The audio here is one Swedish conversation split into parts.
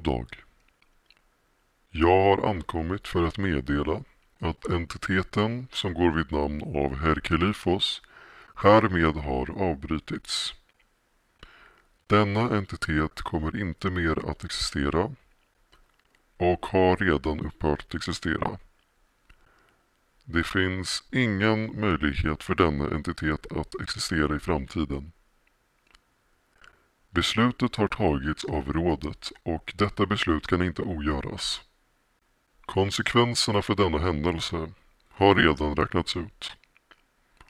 God dag. Jag har ankommit för att meddela att entiteten som går vid namn av Herkelifos, härmed har avbrutits. Denna entitet kommer inte mer att existera och har redan upphört att existera. Det finns ingen möjlighet för denna entitet att existera i framtiden. Beslutet har tagits av rådet och detta beslut kan inte ogöras. Konsekvenserna för denna händelse har redan räknats ut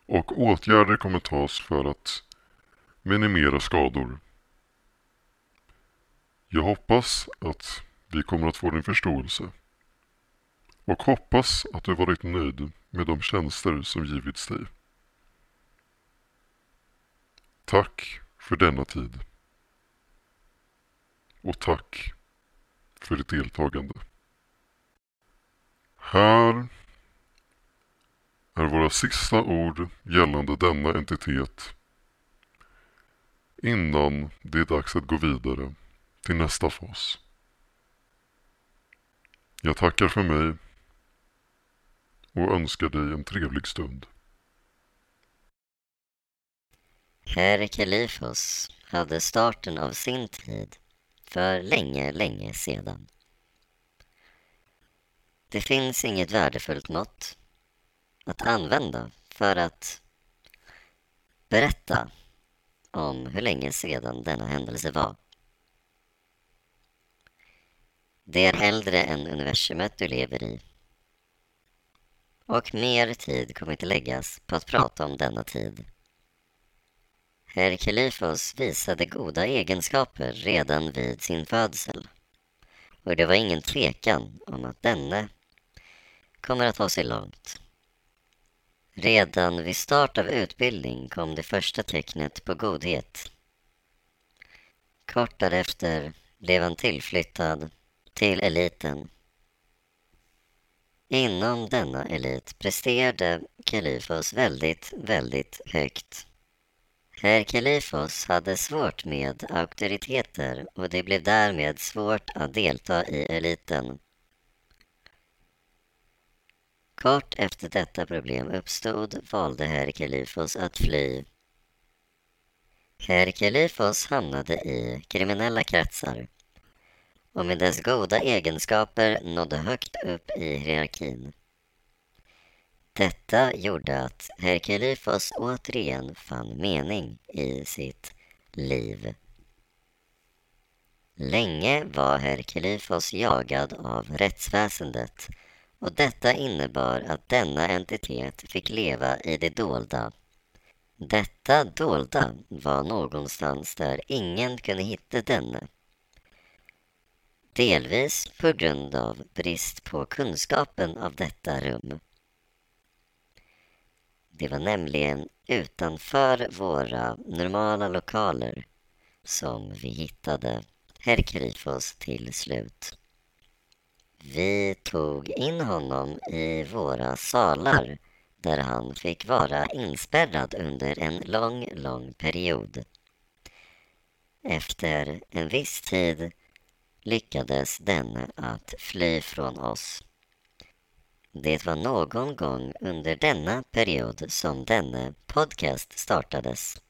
och åtgärder kommer tas för att minimera skador. Jag hoppas att vi kommer att få din förståelse och hoppas att du varit nöjd med de tjänster som givits dig. Tack för denna tid. Och tack för ditt deltagande. Här är våra sista ord gällande denna entitet innan det är dags att gå vidare till nästa fas. Jag tackar för mig och önskar dig en trevlig stund. Herr Kalifos hade starten av sin tid för länge, länge sedan. Det finns inget värdefullt mått att använda för att berätta om hur länge sedan denna händelse var. Det är äldre än universumet du lever i. Och mer tid kommer inte läggas på att prata om denna tid. Herkelifos visade goda egenskaper redan vid sin födsel. Och det var ingen tvekan om att denne kommer att ta sig långt. Redan vid start av utbildning kom det första tecknet på godhet. Kort därefter blev han tillflyttad till eliten. Inom denna elit presterade Kalifos väldigt, väldigt högt. Herkelifos hade svårt med auktoriteter och det blev därmed svårt att delta i eliten. Kort efter detta problem uppstod valde Herkelifos att fly. Herkelifos hamnade i kriminella kretsar och med dess goda egenskaper nådde högt upp i hierarkin. Detta gjorde att Herkelifos återigen fann mening i sitt liv. Länge var Herkelifos jagad av rättsväsendet och detta innebar att denna entitet fick leva i det dolda. Detta dolda var någonstans där ingen kunde hitta denne. Delvis på grund av brist på kunskapen av detta rum. Det var nämligen utanför våra normala lokaler som vi hittade Herr Grifos till slut. Vi tog in honom i våra salar där han fick vara inspärrad under en lång, lång period. Efter en viss tid lyckades denne att fly från oss. Det var någon gång under denna period som denne podcast startades.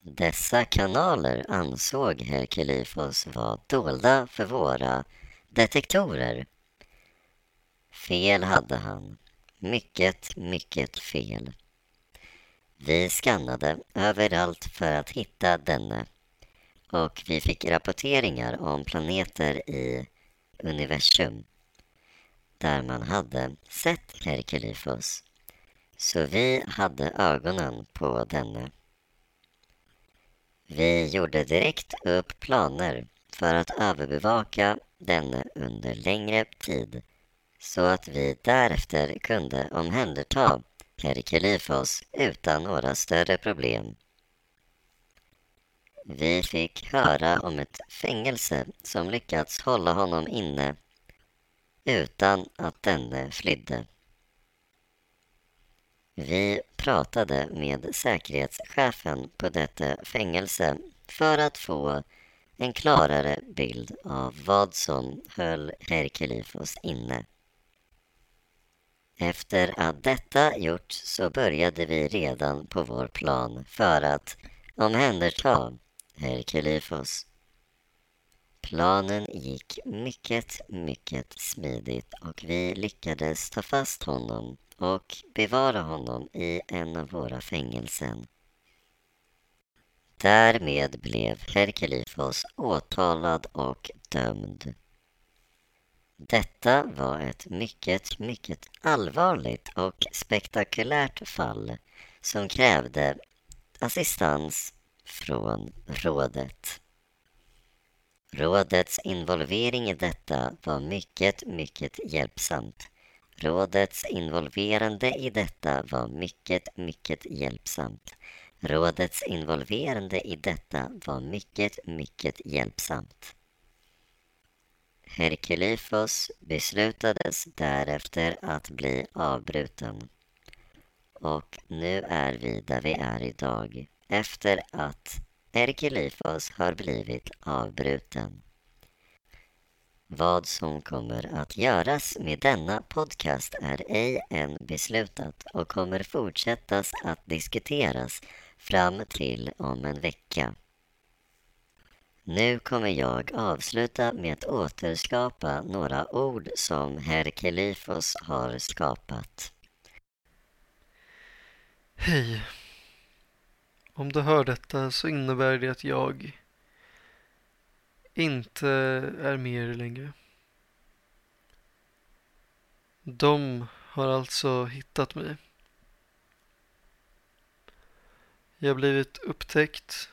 Dessa kanaler ansåg Herkelifos vara dolda för våra detektorer. Fel hade han. Mycket, mycket fel. Vi skannade överallt för att hitta denne och vi fick rapporteringar om planeter i universum där man hade sett Herkulyfos. Så vi hade ögonen på denne. Vi gjorde direkt upp planer för att överbevaka denne under längre tid så att vi därefter kunde omhänderta Herkulyfos utan några större problem. Vi fick höra om ett fängelse som lyckats hålla honom inne utan att denne eh, flydde. Vi pratade med säkerhetschefen på detta fängelse för att få en klarare bild av vad som höll Herkelifos inne. Efter att detta gjorts så började vi redan på vår plan för att omhänderta Herkelifos. Planen gick mycket, mycket smidigt och vi lyckades ta fast honom och bevara honom i en av våra fängelsen. Därmed blev Herkelifos åtalad och dömd. Detta var ett mycket, mycket allvarligt och spektakulärt fall som krävde assistans från rådet. Rådets involvering i detta var mycket, mycket hjälpsamt. Rådets involverande i detta var mycket, mycket hjälpsamt. Rådets involverande i detta var mycket, mycket hjälpsamt. Herkelifos beslutades därefter att bli avbruten. Och nu är vi där vi är idag, efter att Herkelifos har blivit avbruten. Vad som kommer att göras med denna podcast är ej än beslutat och kommer fortsättas att diskuteras fram till om en vecka. Nu kommer jag avsluta med att återskapa några ord som Herkelifos har skapat. Hej. Om du hör detta så innebär det att jag inte är med er längre. De har alltså hittat mig. Jag har blivit upptäckt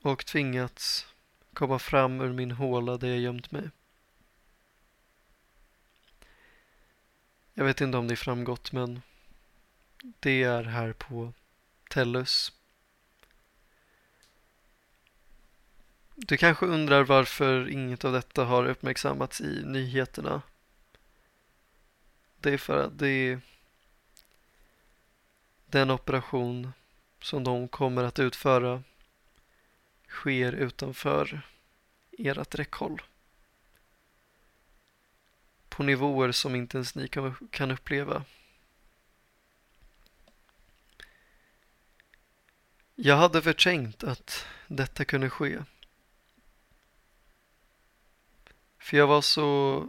och tvingats komma fram ur min håla där jag gömt mig. Jag vet inte om det är framgått men det är här på Tellus. Du kanske undrar varför inget av detta har uppmärksammats i nyheterna. Det är för att det är den operation som de kommer att utföra sker utanför ert räckhåll. På nivåer som inte ens ni kan uppleva. Jag hade förträngt att detta kunde ske. För jag var så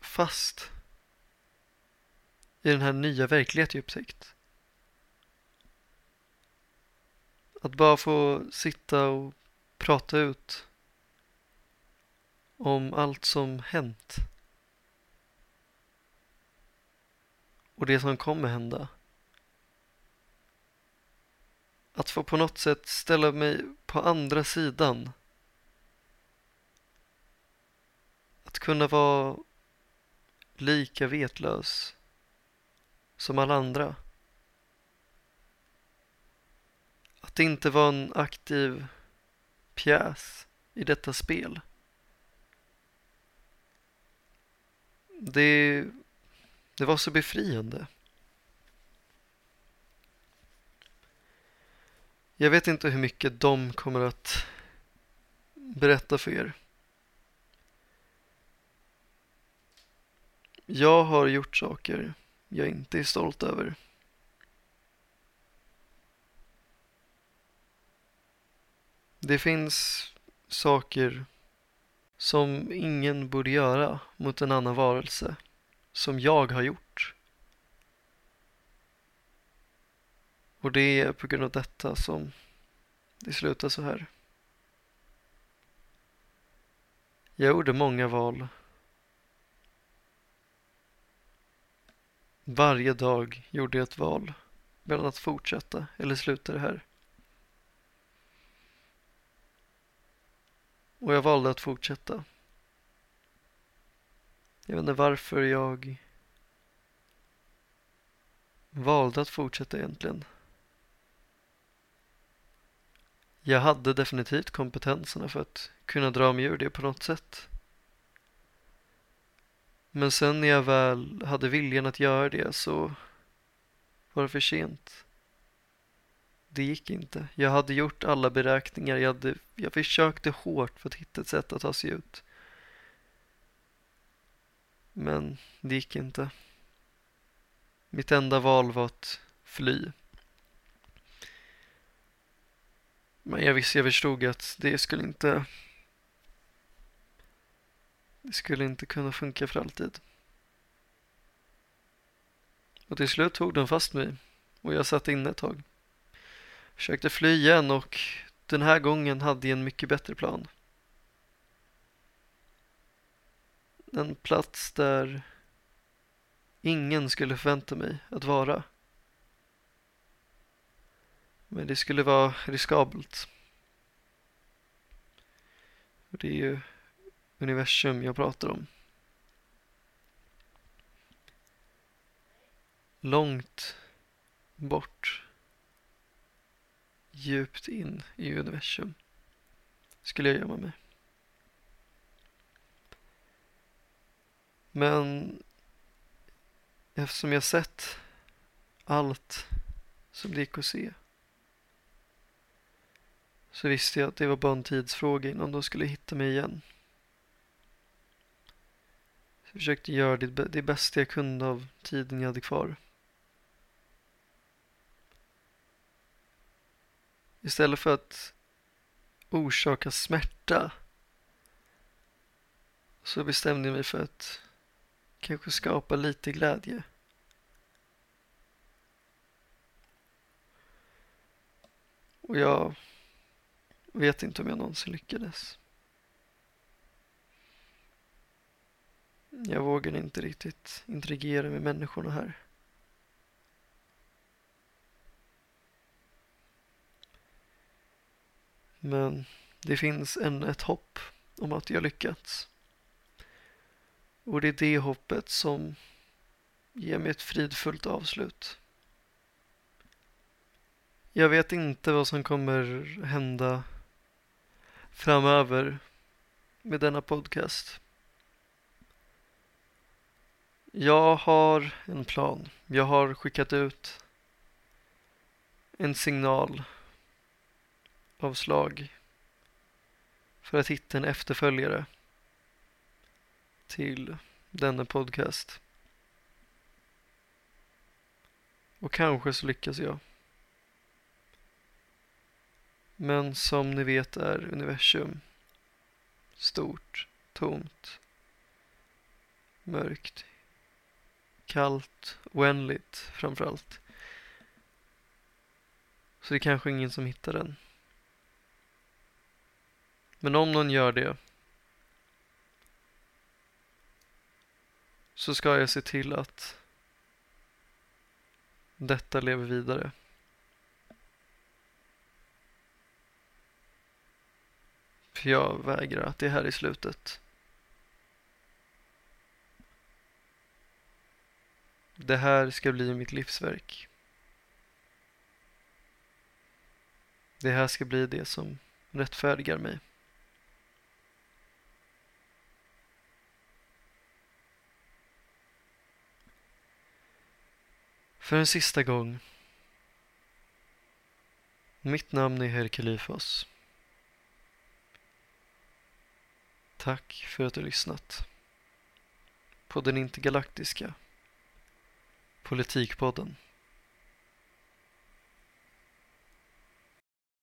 fast i den här nya verkligheten jag upptäckt. Att bara få sitta och prata ut om allt som hänt. Och det som kommer hända. Att få på något sätt ställa mig på andra sidan. Att kunna vara lika vetlös som alla andra. Att inte vara en aktiv pjäs i detta spel. Det, det var så befriande. Jag vet inte hur mycket de kommer att berätta för er. Jag har gjort saker jag inte är stolt över. Det finns saker som ingen borde göra mot en annan varelse som jag har gjort. Och det är på grund av detta som det slutar så här. Jag gjorde många val. Varje dag gjorde jag ett val mellan att fortsätta eller sluta det här. Och jag valde att fortsätta. Jag vet inte varför jag valde att fortsätta egentligen. Jag hade definitivt kompetenserna för att kunna dra mig ur det på något sätt. Men sen när jag väl hade viljan att göra det så var det för sent. det gick inte. Jag hade gjort alla beräkningar. Jag, hade, jag försökte hårt för att hitta ett sätt att ta sig ut. Men det gick inte. Mitt enda val var att fly. Men jag visste, jag förstod att det skulle inte det skulle inte kunna funka för alltid. Och till slut tog de fast mig och jag satt inne ett tag. Försökte fly igen och den här gången hade jag en mycket bättre plan. En plats där ingen skulle förvänta mig att vara. Men det skulle vara riskabelt. Och det är ju universum jag pratar om. Långt bort. Djupt in i universum. Skulle jag gömma mig. Men eftersom jag sett allt som det gick att se så visste jag att det var bara en tidsfråga innan de skulle hitta mig igen. Jag försökte göra det, det bästa jag kunde av tiden jag hade kvar. Istället för att orsaka smärta så bestämde jag mig för att kanske skapa lite glädje. Och jag vet inte om jag någonsin lyckades. Jag vågar inte riktigt interagera med människorna här. Men det finns ännu ett hopp om att jag lyckats. Och det är det hoppet som ger mig ett fridfullt avslut. Jag vet inte vad som kommer hända framöver med denna podcast. Jag har en plan. Jag har skickat ut en signal av slag för att hitta en efterföljare till denna podcast. Och kanske så lyckas jag. Men som ni vet är universum stort, tomt, mörkt, kallt, oändligt framförallt. Så det är kanske ingen som hittar den. Men om någon gör det så ska jag se till att detta lever vidare. För jag vägrar att det här i slutet. Det här ska bli mitt livsverk. Det här ska bli det som rättfärdigar mig. För en sista gång. Mitt namn är Herkelifos. Tack för att du lyssnat på den intergalaktiska Politikpodden.